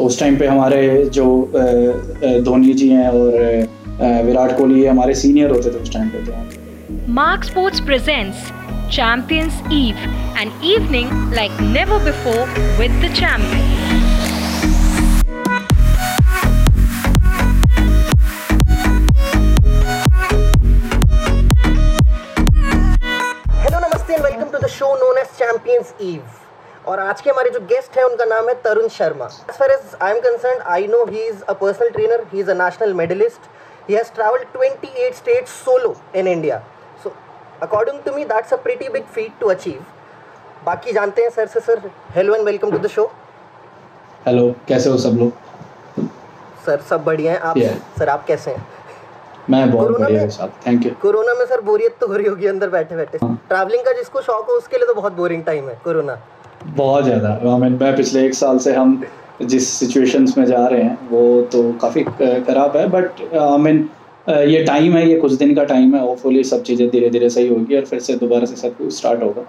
तो उस टाइम पे हमारे जो धोनी जी हैं और विराट कोहली हमारे सीनियर होते थे उस टाइम पे तो। Mark sports presents champions eve an evening like never before with the champion champions eve और आज के हमारे जो गेस्ट हैं उनका नाम है Tarun Sharma. As far as I am concern I know he is a personal trainer he is a national medalist he has travelled 28 states solo in India so according to me that's a pretty big feat to achieve बाकी जानते हैं sir से sir hello and welcome to the show hello कैसे हो सब लोग? Sir सब बढ़िया हैं। आप yeah. सर आप कैसे हैं? मैं बहुत बढ़िया साहब थैंक यू कोरोना में सर बोरियत तो हो रही होगी अंदर बैठे बैठे ट्रैवलिंग हाँ। का जिसको शौक हो उसके लिए तो बहुत बोरिंग टाइम है कोरोना बहुत ज़्यादा। आई मैं पिछले एक साल से हम जिस सिचुएशंस में जा रहे हैं वो तो काफ़ी ख़राब है बट आई मीन ये टाइम है ये कुछ दिन का टाइम है होपफुली सब चीज़ें धीरे धीरे सही होगी और फिर से दोबारा से सब कुछ स्टार्ट होगा।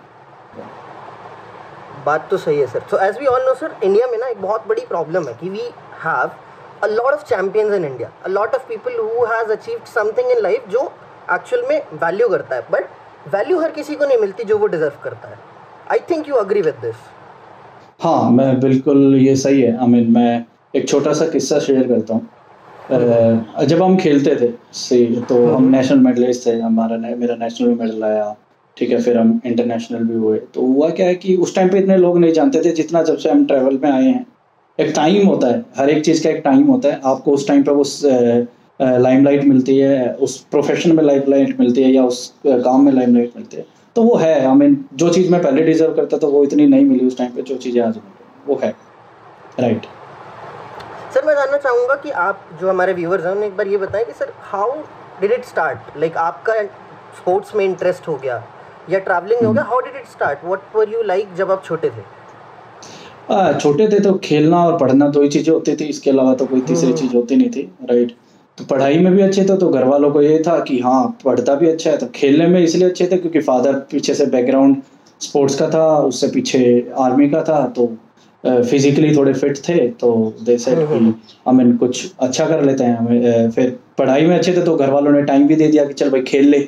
बात तो सही है सर। तो as we all know sir India में ना एक बहुत बड़ी प्रॉब्लम है कि we have a lot of champions in India, a lot of people who has achieved something in life जो एक्चुअल में वैल्यू करता है बट वैल्यू हर किसी को नहीं मिलती जो वो डिजर्व करता है। I think you agree with this हाँ मैं बिल्कुल ये सही है आई मीन मैं एक छोटा सा किस्सा शेयर करता हूँ। जब हम खेलते थे सी तो हम नेशनल हम्म। मेडलिस्ट थे हमारा मेरा नेशनल मेडल आया ठीक है फिर हम इंटरनेशनल भी हुए। तो हुआ क्या है कि उस टाइम पे इतने लोग नहीं जानते थे जितना जब से हम ट्रैवल में आए हैं। एक टाइम होता है हर एक चीज़ का एक टाइम होता है। आपको उस टाइम पे उस लाइमलाइट मिलती है उस प्रोफेशन में लाइमलाइट मिलती है या उस काम में लाइमलाइट मिलती है। तो वो है आई मीन जो चीज़ मैं पहले डिजर्व करता था वो इतनी नहीं मिली उस टाइम पे जो चीज़ें आज वो है। राइट सर मैं जानना चाहूँगा कि आप जो हमारे व्यूवर्स हैं उन्हें एक बार ये बताएँ कि sir how did it start like आपका स्पोर्ट्स में इंटरेस्ट हो गया या ट्रैवलिंग हो गया how did it start what were you like जब आप छोटे थे? छोटे थे तो खेलना और पढ़ना दो ही चीज़ें होती थी इसके अलावा तो कोई तीसरी हम्म। चीज़ होती नहीं थी। राइट तो पढ़ाई में भी अच्छे थे तो घर वालों को ये था कि हाँ पढ़ता भी अच्छा है तो खेलने में इसलिए अच्छे थे क्योंकि फादर पीछे से बैकग्राउंड स्पोर्ट्स का था उससे पीछे आर्मी का था तो फिजिकली थोड़े फिट थे तो दे सेड कि आई मीन कुछ अच्छा कर लेते हैं हमें फिर पढ़ाई में अच्छे थे तो घर वालों ने टाइम भी दे दिया कि चल भाई खेल ले।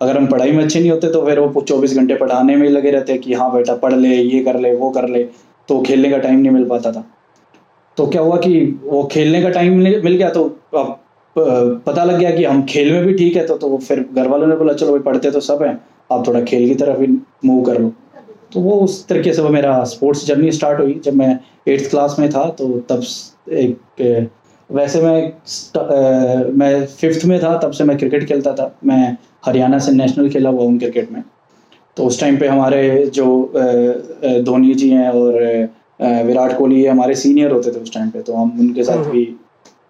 अगर हम पढ़ाई में अच्छे नहीं होते तो फिर वो चौबीस घंटे पढ़ाने में लगे रहते कि हाँ बेटा पढ़ ले ये कर ले वो कर ले तो खेलने का टाइम नहीं मिल पाता था। तो क्या हुआ कि वो खेलने का टाइम मिल गया तो अब पता लग गया कि हम खेल में भी ठीक है तो तो फिर घर वालों ने बोला चलो भाई पढ़ते तो सब हैं आप थोड़ा खेल की तरफ़ ही मूव कर लो. तो वो उस तरीके से वो मेरा स्पोर्ट्स जर्नी स्टार्ट हुई। जब मैं एट्थ क्लास में था तो तब एक वैसे मैं मैं फिफ्थ में था तब से मैं क्रिकेट खेलता था। मैं हरियाणा से नेशनल खेला हुआ हूँ क्रिकेट में। तो उस टाइम पे हमारे जो धोनी जी हैं और विराट कोहली है हमारे सीनियर होते थे उस टाइम पे तो हम उनके साथ भी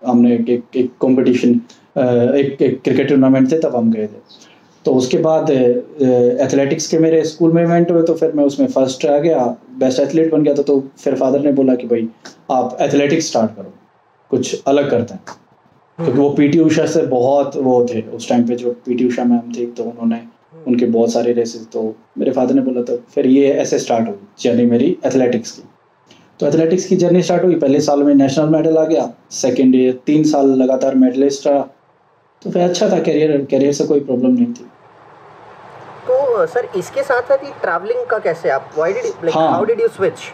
हमने एक एक कंपटीशन एक, एक क्रिकेट टूर्नामेंट थे तब हम गए थे। तो उसके बाद एथलेटिक्स के मेरे स्कूल में इवेंट हुए तो फिर मैं उसमें फ़र्स्ट आ गया बेस्ट एथलीट बन गया था तो फिर फादर ने बोला कि भाई आप एथलेटिक्स स्टार्ट करो कुछ अलग करते हैं। क्योंकि वो पीटी उषा से बहुत वो थे उस टाइम पे जो पीटी उषा मैम थी तो उन्होंने उनके बहुत सारे रेसेस तो मेरे फादर ने बोला तो फिर ये ऐसे स्टार्ट हुई जर्नी मेरी एथलेटिक्स की। तो एथलेटिक्स की जर्नी स्टार्ट हुई। पहले साल में नेशनल मेडल आ गया। सेकेंड ईयर तीन साल लगातार मेडलिस्ट रहा। तो फिर अच्छा था करियर करियर से कोई प्रॉब्लम नहीं थी। तो सर इसके साथ साथ ट्रैवलिंग का कैसे आप why did like how did you switch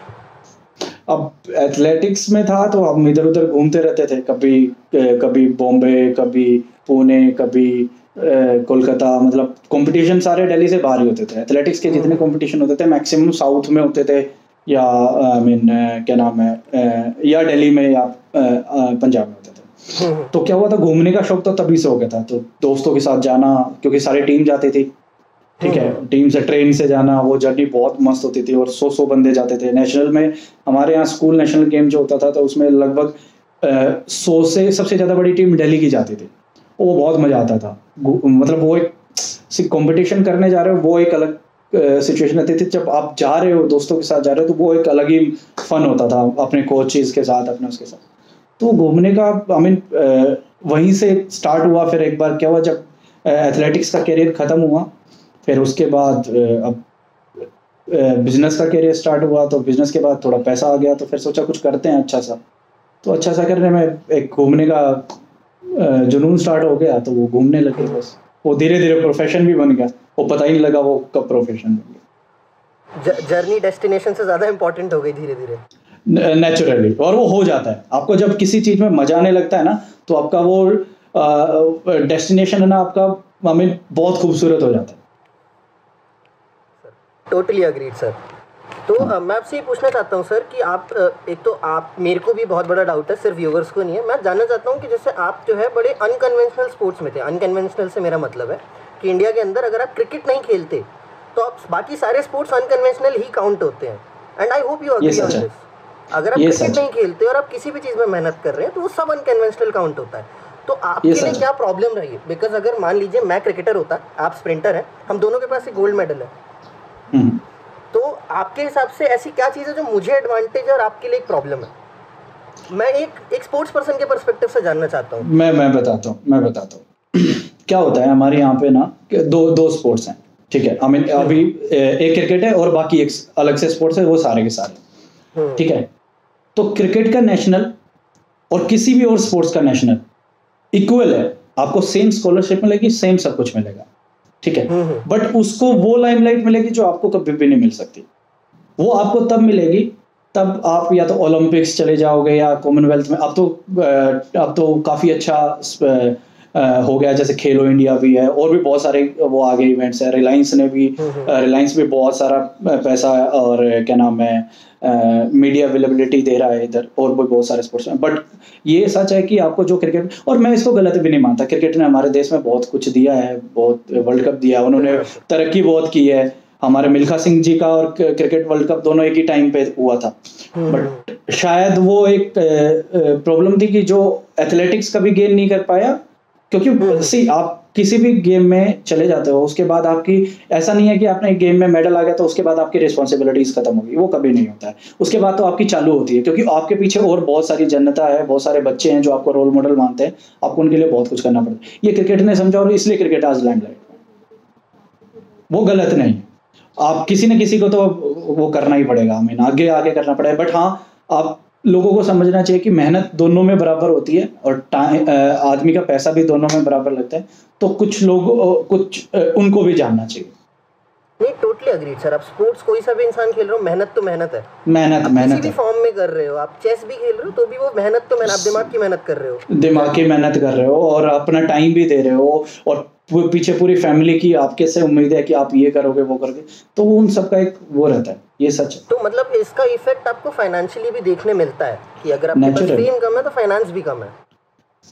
अब एथलेटिक्स में था तो हम इधर उधर घूमते रहते थे। कभी कभी बॉम्बे कभी पुणे कभी कोलकाता मतलब कंपटीशन सारे दिल्ली से बाहर ही होते थे। एथलेटिक्स के जितने कंपटीशन हम्म। होते थे मैक्सिमम साउथ में होते थे। या आई मीन क्या नाम है या दिल्ली में या पंजाब में होते थे। हम्म। तो क्या हुआ था घूमने का शौक तो तभी से हो गया था। तो दोस्तों के साथ जाना क्योंकि सारी टीम जाती थी ठीक है? Team hmm. से ट्रेन से जाना वो जर्नी बहुत मस्त होती थी और सौ सौ बंदे जाते थे। नेशनल में हमारे यहाँ स्कूल नेशनल गेम जो होता था तो उसमें लगभग सौ से सबसे ज़्यादा बड़ी टीम दिल्ली की जाती थी। वो बहुत मज़ा आता था। मतलब वो एक कंपटीशन करने जा रहे हो वो एक अलग सिचुएशन रहती थी। जब आप जा रहे हो, दोस्तों के साथ जा रहे हो तो वो एक अलग ही फन होता था, अपने कोचेज के साथ, अपने उसके साथ। तो घूमने का आई मीन वहीं से स्टार्ट हुआ, फिर एक बार क्या हुआ, जब एथलेटिक्स का करियर ख़त्म हुआ, फिर उसके बाद अब बिज़नेस का करियर स्टार्ट हुआ तो बिज़नेस के बाद थोड़ा पैसा आ गया तो फिर सोचा कुछ करते हैं अच्छा सा। तो अच्छा सा करने में एक घूमने का जुनून स्टार्ट हो गया तो वो घूमने लगे बस। वो धीरे धीरे प्रोफेशन भी बन गया। वो पता ही नहीं लगा वो कब प्रोफेशन बन गया जर्नी डेस्टिनेशन से ज़्यादा इंपॉर्टेंट हो गई धीरे धीरे नेचुरली और वो हो जाता है। आपको जब किसी चीज़ में मज़ा आने लगता है ना तो आपका वो डेस्टिनेशन है ना आपका आई मीन बहुत खूबसूरत हो जाता है। टोटली अग्रीड सर तो uh, मैं आपसे ये पूछना चाहता हूँ सर कि आप एक तो आप मेरे को भी बहुत बड़ा डाउट है सिर्फ़ व्यूवर्स को नहीं है। मैं जानना चाहता हूँ कि जैसे आप जो है बड़े अनकन्वेंशनल स्पोर्ट्स में थे। अनकन्वेंशनल से मेरा मतलब है। कि इंडिया के अंदर अगर आप क्रिकेट नहीं खेलते तो आप बाकी सारे स्पोर्ट्स अनकन्वेंशनल ही काउंट होते हैं। And I hope you agree on this अगर आप क्रिकेट नहीं खेलते और आप किसी भी चीज़ में मेहनत कर रहे हैं तो वो सब अनकन्वेंशनल काउंट होता है। तो आपके लिए क्या प्रॉब्लम रही? है बिकॉज़ अगर मान लीजिए मैं क्रिकेटर होता आप स्प्रिंटर हैं हम दोनों के पास एक गोल्ड मेडल है। हम्म। तो आपके हिसाब से ऐसी क्या चीज़ है जो मुझे एडवांटेज है और आपके लिए एक प्रॉब्लम है? मैं एक एक स्पोर्ट्स पर्सन के परस्पेक्टिव से जानना चाहता हूँ। मैं मैं बताता हूँ मैं बताता हूँ। क्या होता है हमारे यहाँ पे ना दो दो स्पोर्ट्स हैं ठीक है? आई मीन अभी एक क्रिकेट है और बाकी एक अलग से स्पोर्ट्स है वो सारे के सारे। हम्म। ठीक है? तो क्रिकेट का नेशनल और किसी भी और स्पोर्ट्स का नेशनल इक्वल है। आपको सेम स्कॉलरशिप मिलेगी सेम सब कुछ मिलेगा। ठीक है? But hmm, hmm. उसको वो लाइमलाइट मिलेगी जो आपको कभी भी नहीं मिल सकती। वो आपको तब मिलेगी तब आप या तो ओलंपिक्स चले जाओगे या कॉमनवेल्थ में। अब तो अब तो काफ़ी अच्छा हो गया जैसे खेलो इंडिया भी है और भी बहुत सारे वो आगे इवेंट्स है। रिलायंस ने भी रिलायंस हम्म, भी बहुत सारा पैसा और क्या नाम है मीडिया अवेलेबिलिटी दे रहा है इधर और भी बहुत सारे स्पोर्ट्स में बट ये सच है कि आपको जो क्रिकेट और मैं इसको गलत भी नहीं मानता। क्रिकेट ने हमारे देश में बहुत कुछ दिया है बहुत वर्ल्ड कप दिया उन्होंने तरक्की बहुत की है। हमारे मिल्खा सिंह जी का और क्रिकेट वर्ल्ड कप दोनों एक ही टाइम पे हुआ था। But hmm. शायद वो एक प्रॉब्लम थी कि जो एथलेटिक्स कभी गेन नहीं कर पाया क्योंकि सी हम्म। आप किसी भी गेम में चले जाते हो उसके बाद आपकी ऐसा नहीं है कि आपने एक गेम में मेडल आ गया तो उसके बाद आपकी रिस्पॉन्सिबिलिटीज खत्म होगी। वो कभी नहीं होता है। उसके बाद तो आपकी चालू होती है क्योंकि आपके पीछे और बहुत सारी जनता है बहुत सारे बच्चे हैं जो आपको रोल मॉडल मानते हैं। आपको उनके लिए बहुत कुछ करना पड़ता है। ये क्रिकेट ने समझा और इसलिए क्रिकेट आज लैंड वो गलत नहीं। आप किसी न किसी को तो वो करना ही पड़ेगा। हमें आगे आगे करना पड़ेगा। बट हाँ आप लोगों को समझना चाहिए कि मेहनत दोनों में बराबर होती है और आदमी का पैसा भी दोनों में बराबर लगता है तो कुछ लोग कुछ उनको भी जानना चाहिए। नहीं टोटली अग्री सर आप स्पोर्ट्स कोई सा भी इंसान खेल रहे हो मेहनत तो मेहनत है। मेहनत मेहनत किसी भी फॉर्म में कर रहे हो आप चेस भी खेल रहे हो तो भी वो मेहनत तो मेहनत आप दिमाग की मेहनत कर रहे हो। दिमाग की मेहनत कर रहे हो और अपना टाइम भी दे रहे हो और पीछे पूरी फैमिली की आपके से उम्मीद है कि आप ये करोगे वो करोगे तो उन सबका एक वो रहता है। ये सच है। तो मतलब इसका इफ़ेक्ट आपको फाइनेंशियली भी देखने मिलता है कि अगर आपके पास फेम कम है तो फाइनेंस भी कम है।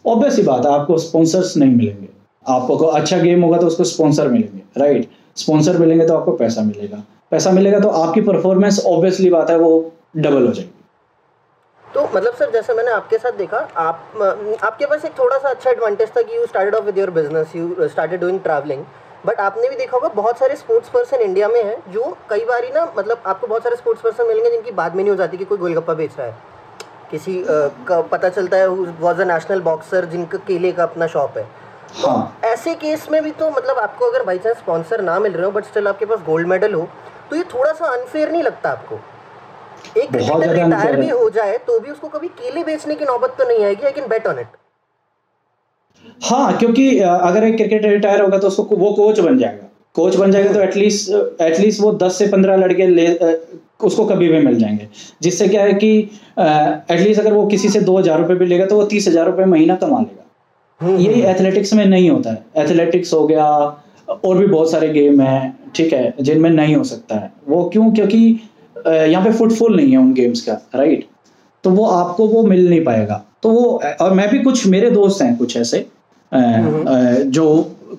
ऑब्वियस ही बात है आपको स्पॉन्सर्स नहीं मिलेंगे। आपको अच्छा गेम होगा तो उसको स्पॉन्सर मिलेंगे राइट स्पॉन्सर मिलेंगे तो आपको पैसा मिलेगा। पैसा मिलेगा तो आपकी परफॉर्मेंस ऑब्वियसली बात है वो डबल हो जाएगी। तो मतलब सर जैसे मैंने आपके साथ देखा आप आपके पास एक थोड़ा सा अच्छा एडवांटेज था कि you started off with your business you started doing travelling but आपने भी देखा होगा बहुत सारे स्पोर्ट्स पर्सन इंडिया में हैं जो कई बार ही ना मतलब आपको बहुत सारे स्पोर्ट्स पर्सन मिलेंगे जिनकी बाद में नहीं हो जाती कि कोई गोलगप्पा बेच रहा है। किसी का पता चलता है वॉज़ अ नेशनल बॉक्सर जिनका केले का अपना शॉप है। तो हाँ. ऐसे केस में भी तो मतलब आपको अगर बाई चांस स्पॉन्सर ना मिल रहे हो बट स्टिल आपके पास गोल्ड मेडल हो तो ये थोड़ा सा अनफेयर नहीं लगता आपको? एक क्रिकेटर रिटायर भी हो। जाए तो भी उसको कभी केले बेचने की नौबत तो नहीं आएगी I can bet on it हाँ क्योंकि अगर एक क्रिकेटर रिटायर होगा तो उसको वो कोच बन जाएगा। कोच बन जाएगा तो एटलीस्ट एटलीस्ट वो दस से पंद्रह लड़के ले उसको कभी भी मिल जाएँगे। जिससे क्या है कि एटलीस्ट अगर वो किसी से दो हज़ार रुपये भी लेगा तो वो तीस हज़ार रुपये महीना कमा लेगा। हम्म, यही एथलेटिक्स हम्म। में नहीं होता है। एथलेटिक्स हो गया और भी बहुत सारे गेम हैं ठीक है जिनमें नहीं हो सकता है। वो क्यों? क्योंकि यहाँ पे फुटफॉल नहीं है उन गेम्स का राइट तो वो आपको वो मिल नहीं पाएगा। तो वो और मैं भी कुछ मेरे दोस्त हैं कुछ ऐसे जो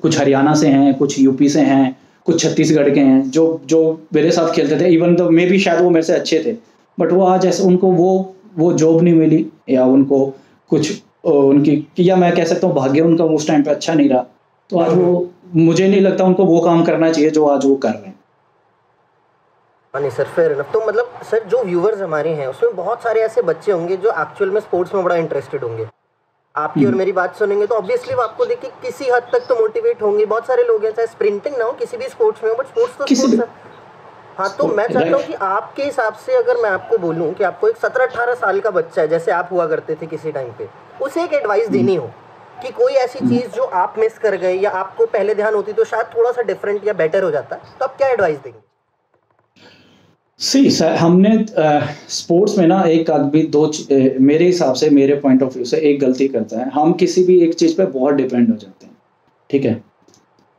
कुछ हरियाणा से हैं कुछ यूपी से हैं कुछ छत्तीसगढ़ के हैं जो जो मेरे साथ खेलते थे इवन तो मे भी शायद वो मेरे से अच्छे थे बट वो आज ऐसे उनको वो वो जॉब नहीं मिली या उनको कुछ उनकी या मैं कह सकता हूँ भाग्य उनका उस टाइम पे अच्छा नहीं रहा तो आज वो मुझे नहीं लगता उनको वो काम करना चाहिए जो आज वो कर रहे हैं। हाँ नहीं सर फेयर इनफ तो मतलब सर जो व्यूवर्स हमारे हैं उसमें बहुत सारे ऐसे बच्चे होंगे जो एक्चुअल में स्पोर्ट्स में बड़ा इंटरेस्टेड होंगे। आपकी और हम्म। मेरी बात सुनेंगे तो ऑब्वियसली वो आपको देख के किसी हद तक तो मोटिवेट होंगे। बहुत सारे लोग हैं चाहे स्प्रिंटिंग ना हो किसी भी स्पोर्ट्स में हो बट स्पोर्ट्स तो स्पोर्ट्स है। हाँ तो मैं चाहता हूँ कि आपके हिसाब से अगर मैं आपको बोलूँ कि आपको एक सत्रह अठारह साल का बच्चा है जैसे आप हुआ करते थे किसी टाइम पे उसे एक एडवाइस देनी हो कि कोई ऐसी चीज़ जो आप मिस कर गए या आपको पहले ध्यान होती तो शायद थोड़ा सा डिफरेंट या बेटर हो जाता तो आप क्या एडवाइस देंगे? सी सर हमने स्पोर्ट्स में ना एक आदमी दो मेरे हिसाब से मेरे पॉइंट ऑफ़ व्यू से एक गलती करता है। हम किसी भी एक चीज़ पे बहुत डिपेंड हो जाते हैं ठीक है?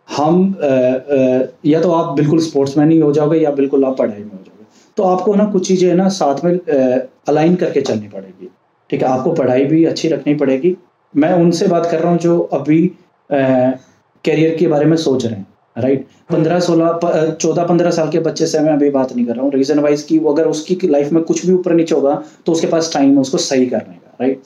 हम आ, आ, या तो आप बिल्कुल स्पोर्ट्समैन ही हो जाओगे या बिल्कुल आप पढ़ाई में हो जाओगे। तो आपको ना कुछ चीज़ें ना साथ में अलाइन करके चलनी पड़ेगी ठीक है? आपको पढ़ाई भी अच्छी रखनी पड़ेगी। मैं उनसे बात कर रहा हूँ जो अभी करियर के बारे में सोच रहे हैं। राइट पंद्रह सोलह चौदह, पंद्रह साल के बच्चे से मैं अभी बात नहीं कर रहा हूँ। रीजन वाइज की अगर उसकी लाइफ में कुछ भी ऊपर नीचे होगा तो उसके पास टाइम है, उसको सही करने का राइट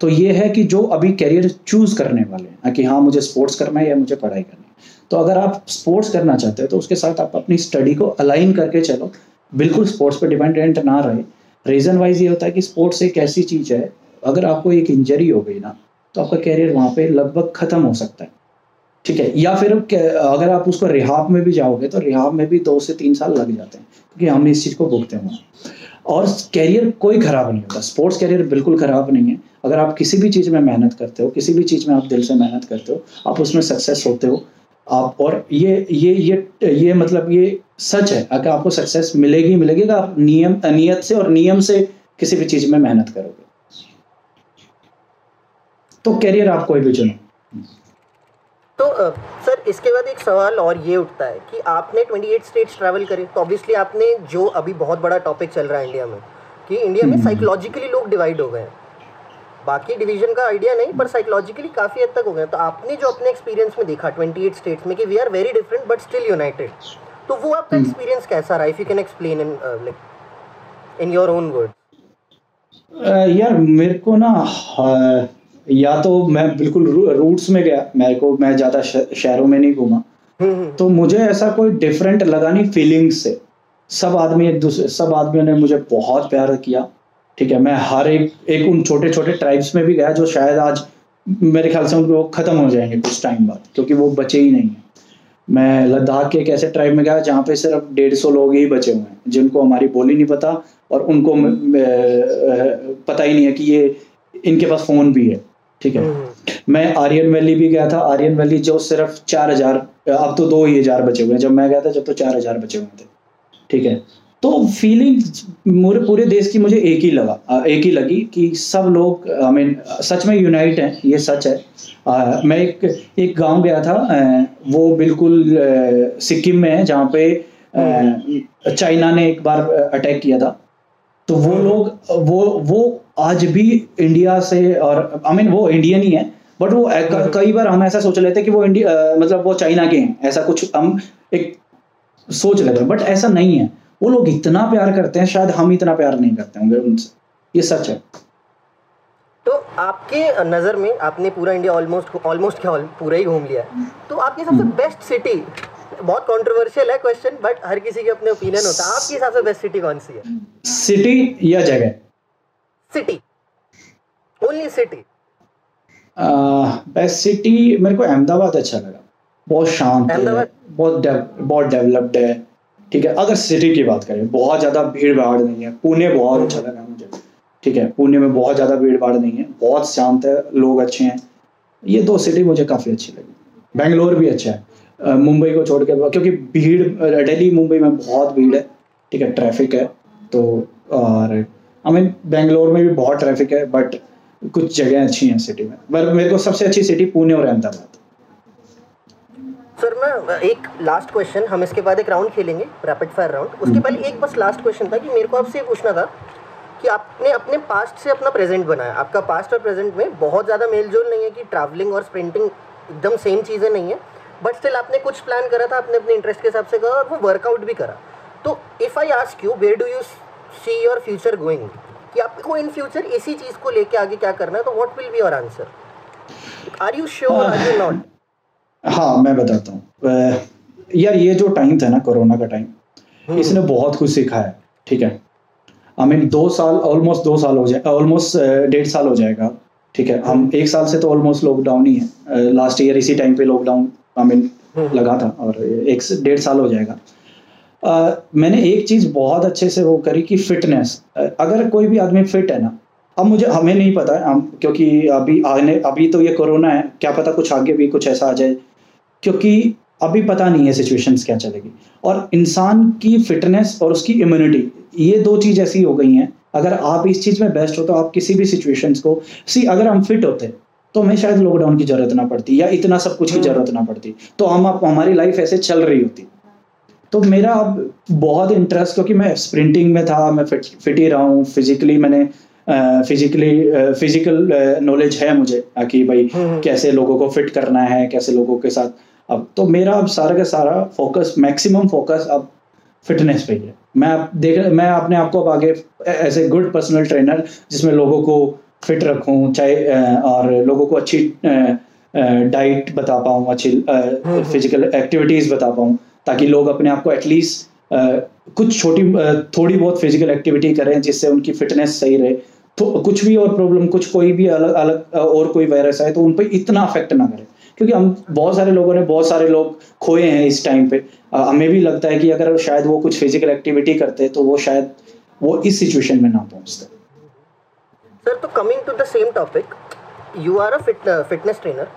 तो ये है कि जो अभी करियर चूज़ करने वाले हैं, कि हाँ मुझे स्पोर्ट्स करना है या मुझे पढ़ाई करनी है। तो अगर आप स्पोर्ट्स करना चाहते हैं तो उसके साथ आप अपनी स्टडी को अलाइन करके चलो। बिल्कुल स्पोर्ट्स पर डिपेंडेंट ना रहे। रीजन वाइज ये होता है कि स्पोर्ट्स एक ऐसी चीज़ है, अगर आपको एक इंजरी हो गई ना तो आपका कैरियर वहाँ पे लगभग ख़त्म हो सकता है। ठीक है? या फिर अगर आप उसको रिहाब में भी जाओगे तो रिहाब में भी दो से तीन साल लग जाते हैं, क्योंकि हम इस चीज़ को भुगते हैं और कैरियर कोई ख़राब नहीं होता। स्पोर्ट्स कैरियर बिल्कुल ख़राब नहीं है। अगर आप किसी भी चीज़ में मेहनत करते हो, किसी भी चीज़ में आप दिल से मेहनत करते हो, आप उसमें सक्सेस होते हो, आप, और ये ये ये ये मतलब ये सच है। अगर आपको सक्सेस मिलेगी मिलेगी आप नियम, नियत से और नियम से किसी भी चीज़ में मेहनत करोगे। तो कैरियर आप कोई भी चुनो। तो सर इसके बाद एक सवाल और ये उठता है कि आपने 28 स्टेट्स ट्रैवल करे तो ऑब्वियसली आपने जो अभी बहुत बड़ा टॉपिक चल रहा है इंडिया में कि इंडिया में साइकोलॉजिकली हम्म। लोग डिवाइड हो गए हैं बाकी डिवीज़न का आइडिया नहीं पर साइकोलॉजिकली काफ़ी हद तक हो गए तो आपने जो अपने एक्सपीरियंस में देखा 28 स्टेट्स में कि we are very different but still united तो वो आपका एक्सपीरियंस हम्म। कैसा रहा if you can explain in like in your own word यार मेरे को ना या तो मैं बिल्कुल रूट्स में गया मेरे को मैं ज़्यादा शहरों में नहीं घूमा। हम्म, हम्म। तो मुझे ऐसा कोई डिफरेंट लगा नहीं फीलिंग्स से। सब आदमी एक दूसरे सब आदमियों ने मुझे बहुत प्यार किया ठीक है? मैं हर एक एक उन छोटे छोटे ट्राइब्स में भी गया जो शायद आज मेरे ख्याल से उनको ख़त्म हो जाएँगे कुछ टाइम बाद क्योंकि वो बचे ही नहीं है। मैं लद्दाख के एक ऐसे ट्राइब में गया जहाँ पे सिर्फ़ डेढ़ सौ लोग ही बचे हुए हैं जिनको हमारी बोली नहीं पता और उनको पता ही नहीं है कि ये इनके पास फ़ोन भी है। ठीक है। हम्म। मैं आर्यन वैली भी गया था। आर्यन वैली जो सिर्फ़ चार हज़ार अब तो दो ही हज़ार बचे हुए हैं। जब मैं गया था जब तो चार हज़ार बचे हुए थे। ठीक है। तो फीलिंग पूरे देश की मुझे एक ही लगा एक ही लगी कि सब लोग आई मीन सच में यूनाइट हैं ये सच है। आ, मैं एक एक गाँव गया था वो बिल्कुल सिक्किम में है जहाँ पे चाइना ने एक बार अटैक किया था। तो वो हम्म। लोग वो वो आज भी इंडिया से और आई I मीन mean, वो इंडियन ही है बट वो कई बार हम ऐसा सोच लेते हैं कि वो इंडिया मतलब वो चाइना के हैं ऐसा कुछ हम एक सोच लेते हैं बट ऐसा नहीं है। वो लोग इतना प्यार करते हैं शायद हम इतना प्यार नहीं करते होंगे उनसे। ये सच है। तो आपके नज़र में आपने पूरा इंडिया ऑलमोस्ट ऑलमोस्ट क्या पूरा ही घूम लिया है। तो आपकी सबसे बेस्ट। सिटी बहुत कंट्रोवर्शियल है क्वेश्चन बट हर किसी के अपने ओपिनियन होता है। आपके हिसाब से बेस्ट सिटी कौन सी है? सिटी या जगह? City only city best city मेरे को अहमदाबाद अच्छा लगा। बहुत शांत है बहुत बहुत डेवलप्ड है ठीक है? अगर सिटी की बात करें बहुत ज़्यादा भीड़ भाड़ नहीं है। पुणे बहुत अच्छा लगा मुझे ठीक है? पुणे में बहुत ज़्यादा भीड़ भाड़ नहीं है बहुत शांत है लोग अच्छे हैं। ये दो सिटी मुझे काफ़ी अच्छी लगी। बेंगलोर भी अच्छा है। मुंबई को छोड़ के क्योंकि भीड़ दिल्ली मुंबई में बहुत भीड़ है ठीक है? ट्रैफ़िक है तो और आई मीन बेंगलोर में भी बहुत ट्रैफ़िक है बट कुछ जगह अच्छी हैं सिटी में। पर मेरे को सबसे अच्छी सिटी पुणे और अहमदाबाद। सर मैं एक लास्ट क्वेश्चन हम इसके बाद एक राउंड खेलेंगे रैपिड फायर राउंड उसके हम्म। पहले एक बस लास्ट क्वेश्चन था कि मेरे को आपसे पूछना था कि आपने अपने पास्ट से अपना प्रेजेंट बनाया। आपका पास्ट और प्रेजेंट में बहुत ज़्यादा मेल जोल नहीं है कि ट्रैवलिंग और स्प्रिंटिंग एकदम सेम चीज़ें नहीं है बट स्टिल आपने कुछ प्लान करा था अपने अपने इंटरेस्ट के हिसाब से करा और वो वर्कआउट भी करा। तो if I ask you where do you see your future going कि आपको इन फ्यूचर इसी चीज़ को लेके आगे क्या करना है तो what will be your answer are you sure are you not हाँ मैं बताता हूँ। यार ये जो टाइम था ना कोरोना का टाइम हम्म। इसने बहुत कुछ सीखा है ठीक है? आई मीन दो साल ऑलमोस्ट दो साल हो जाए ऑलमोस्ट डेढ़ साल हो जाएगा ठीक है? हम एक साल से तो ऑलमोस्ट लॉकडाउन ही है। लास्ट ईयर इसी टाइम पे लॉकडाउन आई मीन लगा था और एक डेढ़ साल हो जाएगा। आ, मैंने एक चीज़ बहुत अच्छे से वो करी कि फिटनेस अगर कोई भी आदमी फिट है ना अब मुझे हमें नहीं पता है हम क्योंकि अभी आने अभी तो ये कोरोना है क्या पता कुछ आगे भी कुछ ऐसा आ जाए क्योंकि अभी पता नहीं है सिचुएशंस क्या चलेगी। और इंसान की फिटनेस और उसकी इम्यूनिटी ये दो चीज़ ऐसी हो गई हैं। अगर आप इस चीज़ में बेस्ट हो तो आप किसी भी सिचुएशंस को सी अगर हम फिट होते तो हमें शायद लॉकडाउन की ज़रूरत ना पड़ती या इतना सब कुछ की हम्म। ज़रूरत ना पड़ती। तो हम आप हमारी लाइफ ऐसे चल रही होती। तो मेरा अब बहुत इंटरेस्ट क्योंकि मैं स्प्रिंटिंग में था मैं फिट फिट ही रहा हूँ। फिजिकली मैंने फिजिकली फ़िज़िकल नॉलेज है मुझे कि भाई हम्म, हम्म। कैसे लोगों को फिट करना है कैसे लोगों के साथ। अब तो मेरा अब सारा का सारा फोकस मैक्सिमम फोकस अब फिटनेस पे ही है। मैं देख मैं अपने आप को अब आगे as a good personal trainer जिसमें लोगों को फिट रखूँ चाहे और लोगों को अच्छी डाइट बता पाऊँ अच्छी फ़िज़िकल एक्टिविटीज़ बता पाऊँ। ताकि लोग अपने आप को एटलीस्ट कुछ छोटी थोड़ी बहुत फ़िज़िकल एक्टिविटी करें जिससे उनकी फिटनेस सही रहे। तो कुछ भी और प्रॉब्लम कुछ कोई भी अलग अलग और कोई वायरस आए तो उन पर इतना अफेक्ट ना करे। क्योंकि हम बहुत सारे लोगों ने बहुत सारे लोग खोए हैं इस टाइम पे। हमें भी लगता है कि अगर शायद वो कुछ फ़िज़िकल एक्टिविटी करते तो वो शायद वो इस सिचुएशन में ना पहुँचते। सर तो coming to the same topic you are a fitness trainer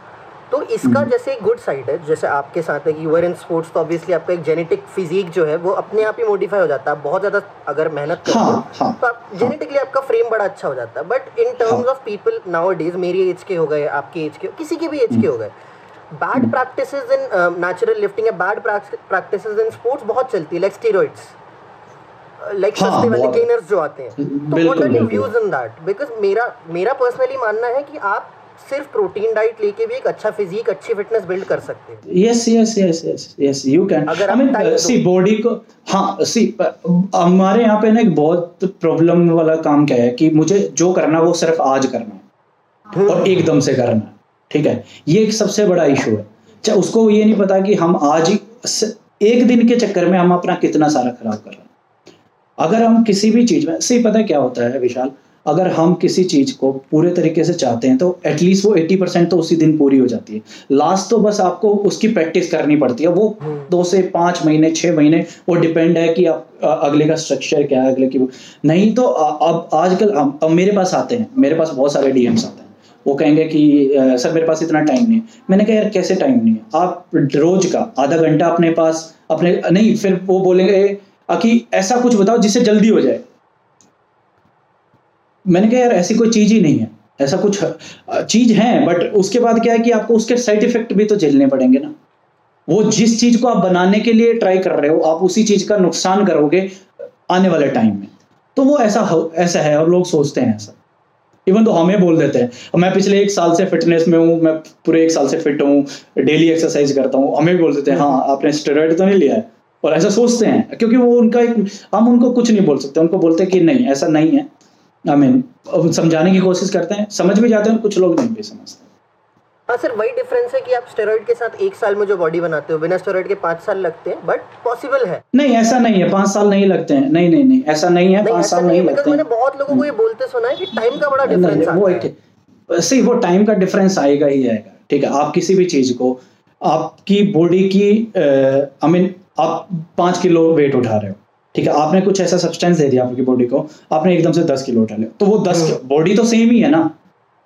तो इसका हम्म। जैसे एक गुड साइड है जैसे आपके साथ है कि यूर इन स्पोर्ट्स तो ऑब्वियसली आपका एक जेनेटिक फिजिक जो है वो अपने आप ही मॉडिफाई हो जाता है। बहुत ज़्यादा अगर मेहनत करते हाँ, हाँ, तो आप जेनेटिकली हाँ. आपका फ्रेम बड़ा अच्छा हो जाता है। But in terms of people nowadays मेरी एज के हो गए आपकी एज के किसी के भी एज के हो गए bad practice in natural lifting या बैड प्रैक्टिस इन स्पोर्ट्स बहुत चलती है लाइक स्टीरोइड्स लाइक सस्ते वाले गेनर्स जो आते हैं। तो what are your views in that because मेरा मेरा पर्सनली मानना है कि आप सिर्फ़ प्रोटीन डाइट लेके भी एक अच्छा फिजिक अच्छी फिटनेस बिल्ड कर सकते हैं। Yes yes yes yes yes you can I mean see body को हाँ सी हमारे यहाँ पे ना एक बहुत प्रॉब्लम वाला काम क्या है कि मुझे जो करना वो सिर्फ़ आज करना है और हम्म। एकदम से करना है ठीक है? ये एक सबसे बड़ा इशू है। चाहे उसको ये नहीं पता कि हम आज ही एक दिन के चक्कर में हम अपना कितना सारा खराब कर रहे हैं। अगर हम किसी भी चीज़ में सही पता क्या होता है विशाल? अगर हम किसी चीज़ को पूरे तरीके से चाहते हैं तो एटलीस्ट वो 80 परसेंट तो उसी दिन पूरी हो जाती है। लास्ट तो बस आपको उसकी प्रैक्टिस करनी पड़ती है। वो दो से पाँच महीने छह महीने वो डिपेंड है कि आप अगले का स्ट्रक्चर क्या है अगले की नहीं तो अब आजकल अब मेरे पास आते हैं मेरे पास बहुत सारे डीएम्स आते हैं। वो कहेंगे कि सर मेरे पास इतना टाइम नहीं है। मैंने कहा यार कैसे टाइम नहीं है? आप रोज का आधा घंटा अपने पास अपने नहीं फिर वो बोलेंगे कि ऐसा कुछ बताओ जिससे जल्दी हो जाए। मैंने कहा, यार, ऐसी कोई चीज़ ही नहीं है। ऐसा कुछ चीज़ है बट उसके बाद क्या है कि आपको उसके साइड इफ़ेक्ट भी तो झेलने पड़ेंगे ना। वो जिस चीज़ को आप बनाने के लिए ट्राई कर रहे हो, आप उसी चीज़ का नुकसान करोगे आने वाले टाइम में। तो वो ऐसा ऐसा है और लोग सोचते हैं ऐसा। इवन तो हमें बोल देते हैं, मैं पिछले एक साल से फिटनेस में हूँ, मैं पूरे एक साल से फिट हूँ डेली एक्सरसाइज करता हूँ। हमें बोल देते हैं हाँ आपने स्टेरॉइड तो नहीं लिया है। और ऐसा सोचते हैं, क्योंकि वो उनका एक, हम उनको कुछ नहीं बोल सकते। उनको बोलते हैं कि नहीं, ऐसा नहीं है। आई मीन समझाने की कोशिश करते हैं। समझ भी जाते हैं कुछ लोग नहीं भी समझते। हाँ सर वही डिफरेंस है कि आप स्टेरॉइड के साथ एक साल में जो बॉडी बनाते हो बिना स्टेरॉइड के पाँच साल लगते हैं बट पॉसिबल है। नहीं ऐसा नहीं है पाँच साल नहीं लगते हैं। नहीं नहीं नहीं ऐसा नहीं है पाँच साल नहीं लगते मैंने बहुत लोगों को ये बोलते सुना है कि टाइम का बड़ा डिफरेंस वो है। सही वो टाइम का डिफरेंस आएगा ही आएगा। ठीक है आप किसी भी चीज़ को आपकी बॉडी की आई मीन आप पाँच किलो वेट उठा रहे हो। ठीक है आपने कुछ ऐसा सब्सटेंस दे दिया आपकी बॉडी को आपने एकदम से दस किलो उठा लिया। तो वो दस बॉडी हम्म। तो सेम ही है ना?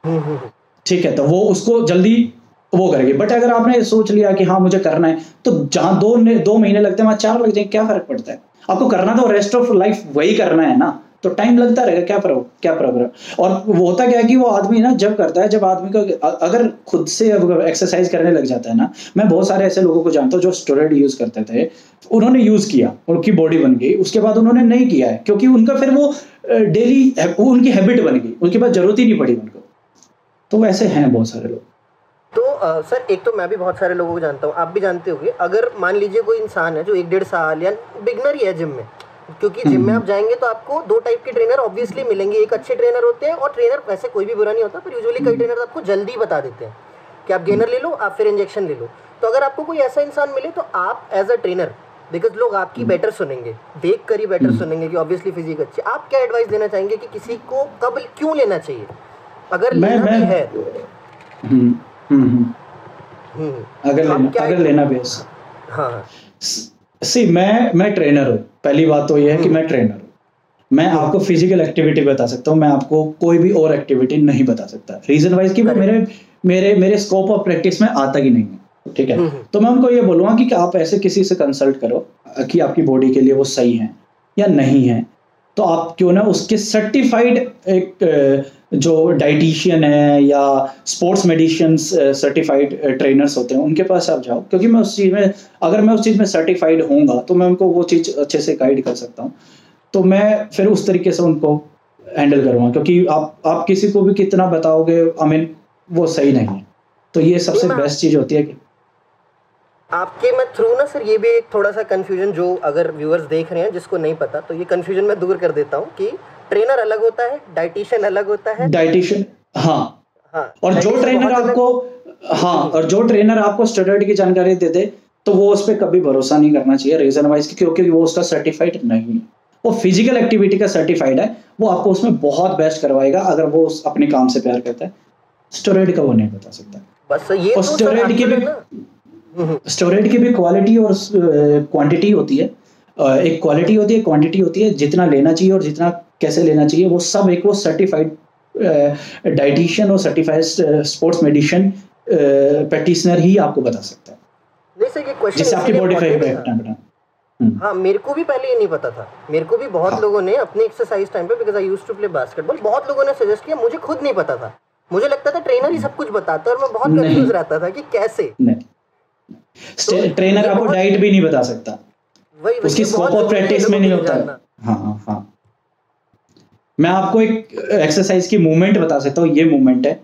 हम्म, हम्म, ठीक है तो वो उसको जल्दी वो करेगी। बट अगर आपने सोच लिया कि हाँ मुझे करना है तो जहाँ दो दो महीने लगते हैं वहाँ चार लग जाए क्या फ़र्क पड़ता है? आपको करना तो रेस्ट ऑफ़ लाइफ वही करना है ना? तो टाइम लगता रहेगा क्या फ़र्क क्या फ़र्क और वो होता क्या है कि वो आदमी ना जब करता है जब आदमी का अगर खुद से एक्सरसाइज करने लग जाता है ना मैं बहुत सारे ऐसे लोगों को जानता हूँ जो स्टोरेड यूज़ करते थे उन्होंने यूज़ किया उनकी बॉडी बन गई उसके बाद उन्होंने नहीं किया है क्योंकि उनका फिर वो डेली उनकी हैबिट बन गई उनके पास ज़रूरत ही नहीं पड़ी उनको। तो वैसे हैं बहुत सारे लोग। तो आ, सर एक तो मैं भी बहुत सारे लोगों को जानता हूँ आप भी जानते होंगे अगर मान लीजिए कोई इंसान है जो एक डेढ़ साल या बिगनर ही है जिम में क्योंकि जिम में हम्म। आप जाएँगे तो आपको दो टाइप के ट्रेनर ऑब्वियसली मिलेंगे। एक अच्छे ट्रेनर होते हैं और ट्रेनर वैसे कोई भी बुरा नहीं होता पर यूजुअली कई ट्रेनर आपको जल्दी बता देते हैं कि आप गेनर ले लो आप फिर इंजेक्शन ले लो। तो अगर आपको कोई ऐसा इंसान मिले तो आप एज अ ट्रेनर बिकॉज़ लोग आपकी बेटर हम्म। सुनेंगे देख कर ही बेटर हम्म। सुनेंगे कि ऑब्वियसली फिजिक अच्छी आप क्या एडवाइस देना चाहेंगे कि किसी को कब क्यों लेना चाहिए? अगर मैं, लेना मैं, भी है। अगर लेना अगर लेना भी हाँ सी मैं मैं ट्रेनर हूँ। पहली बात तो ये है कि मैं ट्रेनर हूँ। मैं आपको फ़िज़िकल एक्टिविटी बता सकता हूँ मैं आपको कोई भी और एक्टिविटी नहीं बता सकता। रीजन वाइज कि मेरे मेरे मेरे स्कोप ऑफ़ प्रैक्टिस में आता ही नहीं है। ठीक है? तो मैं उनको ये बोलूँगा कि आप ऐसे किसी से कंसल्ट करो कि आपकी बॉडी के लिए वो सही है या नहीं है। तो आप क्यों ना उसके सर्टिफाइड एक जो डाइटिशियन है या स्पोर्ट्स मेडिशियन सर्टिफाइड ट्रेनर्स होते हैं उनके पास आप जाओ। क्योंकि मैं उस चीज़ में अगर मैं उस चीज़ में सर्टिफाइड होऊँगा तो मैं उनको वो चीज़ अच्छे से गाइड कर सकता हूँ। तो मैं फिर उस तरीके से उनको हैंडल करूँगा क्योंकि आप आप किसी को भी कितना बताओगे आई मीन वो सही नहीं है। तो ये सबसे बेस्ट चीज़ होती है कि आपके मैं थ्रू ना सर ये भी एक थोड़ा सा कंफ्यूजन जो अगर व्यूअर्स देख रहे हैं जिसको नहीं पता तो ये कंफ्यूजन मैं दूर कर देता हूँ कि ट्रेनर अलग होता है डाइटिशियन अलग होता है। डाइटिशियन हाँ। हाँ और जो ट्रेनर आपको हाँ और जो ट्रेनर आपको स्टेरॉइड की जानकारी दे दे तो वो उस पर कभी भरोसा नहीं करना चाहिए रीजन वाइज क्योंकि वो उसका सर्टिफाइड नहीं है। वो फ़िज़िकल एक्टिविटी का सर्टिफाइड है वो आपको उसमें बहुत बेस्ट करवाएगा अगर वो अपने काम से प्यार करता है। स्टेरॉइड का वो नहीं बता सकता। बस ये और स्टोरेड तो की भी स्टोरेड की भी क्वालिटी और क्वांटिटी होती है। एक क्वालिटी होती है क्वांटिटी होती है जितना लेना चाहिए और जितना कैसे लेना चाहिए वो सब एक वो सर्टिफाइड डाइटिशियन और सर्टिफाइड स्पोर्ट्स मेडिशन प्रैक्टिशनर ही आपको बता सकता है। क्वेश्चन जिससे आपकी बॉडी का इफ़ेक्ट है बेटा हाँ मेरे को भी पहले ये नहीं पता था। मेरे को भी बहुत हाँ. लोगों ने अपने एक्सरसाइज टाइम पे because I used to play basketball बहुत लोगों ने सजेस्ट किया मुझे खुद नहीं पता था। मुझे लगता था ट्रेनर ही सब कुछ बताता है और मैं बहुत कंफ्यूज रहता था कि कैसे। नहीं। ट्रेनर तो आपको डाइट भी नहीं बता सकता। उसकी स्कोप ऑफ़ प्रैक्टिस में नहीं होता। हाँ हाँ हाँ। मैं आपको एक एक्सरसाइज की मूवमेंट बता सकता हूँ ये मूवमेंट है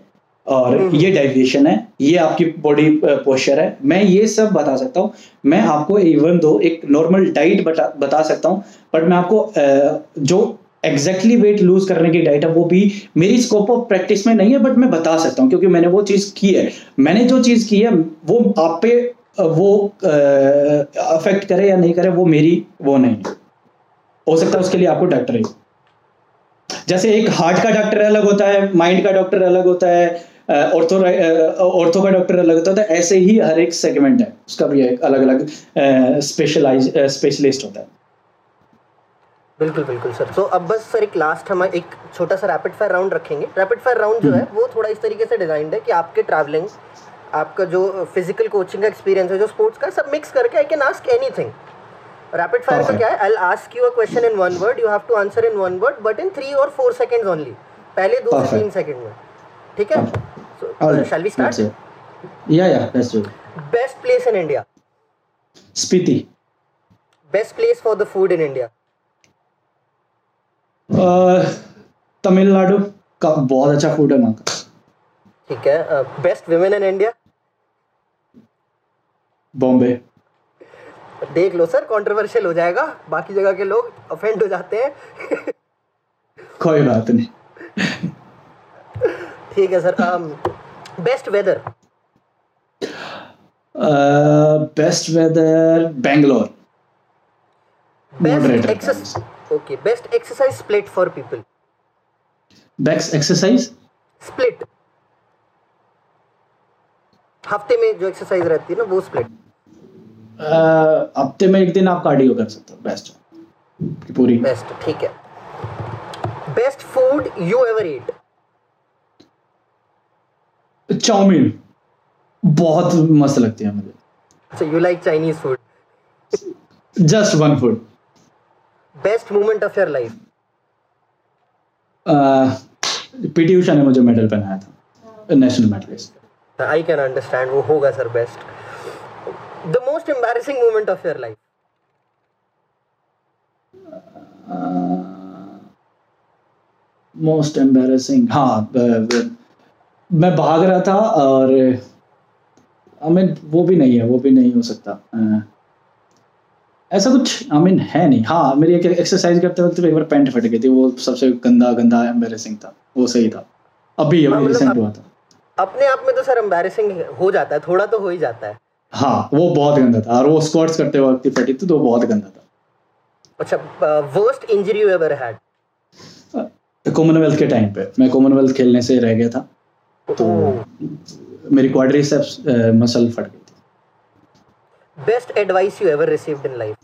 और हम्म। ये डाइवेशन है ये आपकी बॉडी पोस्चर है। मैं ये सब बता सकता हूँ। मैं आपको इवन दो एक नॉर्मल डाइट बता बता सकता हूँ बट मैं आपको जो एग्जैक्टली वेट लूज करने की डाइट है वो भी मेरी स्कोप ऑफ़ प्रैक्टिस में नहीं है बट मैं बता सकता हूँ क्योंकि मैंने वो चीज़ की है। मैंने जो चीज़ की है वो आप पे वो अफेक्ट करे या नहीं करे वो मेरी वो नहीं। हो सकता है उसके लिए आपको डॉक्टर है। जैसे एक हार्ट का डॉक्टर अलग होता है माइंड का डॉक्टर अलग होता है ऑर्थो ऑर्थो का डॉक्टर अलग होता है ऐसे ही हर एक सेगमेंट है उसका भी एक अलग अलग स्पेशलाइज स्पेशलिस्ट होता है। बिल्कुल बिल्कुल सर। तो अब बस सर एक लास्ट हम एक छोटा सा रैपिड फायर राउंड रखेंगे। रैपिड फायर राउंड जो है वो थोड़ा इस तरीके से डिजाइंड है कि आपके ट्रैवलिंग आपका जो फ़िज़िकल कोचिंग का एक्सपीरियंस है जो स्पोर्ट्स का सब मिक्स करके I can ask anything rapid fire का क्या है? I ask you a question in one word you have to answer in one word but in three और फोर सेकंड्स ओनली पहले दो से तीन सेकंड में। ठीक है? शैल वी स्टार्ट या या let's do best place in India Spiti best place for the food in India Tamil Nadu का बहुत अच्छा फ़ूड है वहाँ का. ठीक है best women in India Bombay देख लो सर कंट्रोवर्शियल हो जाएगा। बाकी जगह के लोग ऑफेंड हो जाते हैं। कोई बात नहीं। ठीक है sir best weather best weather Bangalore best exercise okay best exercise split for people best exercise split हफ़्ते में जो एक्सरसाइज रहती है ना वो स्प्लिट हफ़्ते में एक दिन आप कार्डियो कर सकते हो बेस्ट पूरी। बेस्ट ठीक है। Best food you ever eat chow mein. बहुत मस्त लगती है मुझे। अच्छा you like Chinese food just one food best moment of your life PT Usha ने मुझे मेडल पहनाया था। National medalist I can understand वो होगा sir best most embarrassing moment of your life most embarrassing हाँ मैं भाग रहा था और आई मीन वो भी नहीं है वो भी नहीं हो सकता। ऐसा कुछ आई मीन है नहीं। हाँ मेरी एक एक्सरसाइज करते वक्त एक बार पैंट फट गई थी वो सबसे गंदा गंदा एम्बेरसिंग था वो सही था। अभी अभी रिसेंट हाँ, मतलब हुआ था। अपने आप में तो सर एम्बैरेसिंग हो जाता है थोड़ा तो हो ही जाता है। हाँ वो बहुत गंदा था। और वो स्क्वाट्स करते वक्त ही फटी थी तो बहुत गंदा था। अच्छा worst injury you ever had Commonwealth के टाइम पे। मैं कॉमनवेल्थ खेलने से रह गया था तो मेरी क्वाड्रिसेप्स मसल फट गई थी। Best advice you ever received in life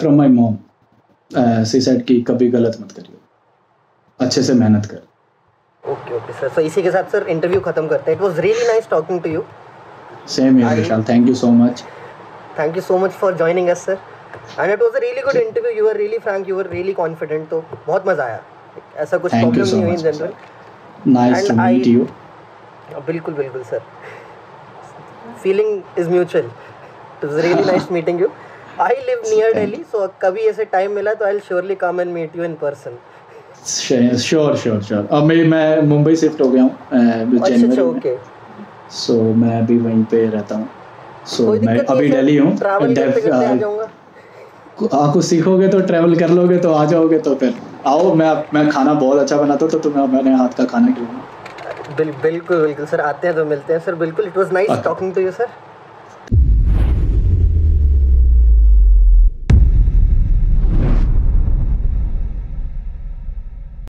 from my mom she said कि कभी गलत मत करियो। अच्छे से मेहनत कर। ओके ओके सर सो इसी के साथ सर इंटरव्यू खत्म करते हैं। It was really nice talking to you same here Vishal thank you so much thank you so much for joining us sir and it was a really good interview you were really frank you were really confident तो बहुत मज़ा आया। ऐसा कुछ problem नहीं हुई in general nice to meet you बिल्कुल बिल्कुल sir feeling is mutual it was really nice meeting you I live near Delhi so कभी ऐसे टाइम मिला तो I will surely come and meet you in person sure sure sure अब मैं मैं Mumbai shift हो गया हूँ अच्छा अच्छा जनवरी में। ओके सो मैं अभी वहीं पे रहता हूँ। सो कोई मैं अभी दिल्ली हूँ ट्रैवल करते करते आ जाऊँगा। आप कुछ सीखोगे तो ट्रैवल कर लोगे तो आ जाओगे तो फिर। आओ मैं मैं खाना बहुत अच्छा बनाता हूँ तो तुम्हें मेरे हाथ का खाना खिलाऊँगा। बिल्कुल बिल्कुल सर आते हैं तो मिलते हैं। सर बिल्कुल it was nice talking to you sir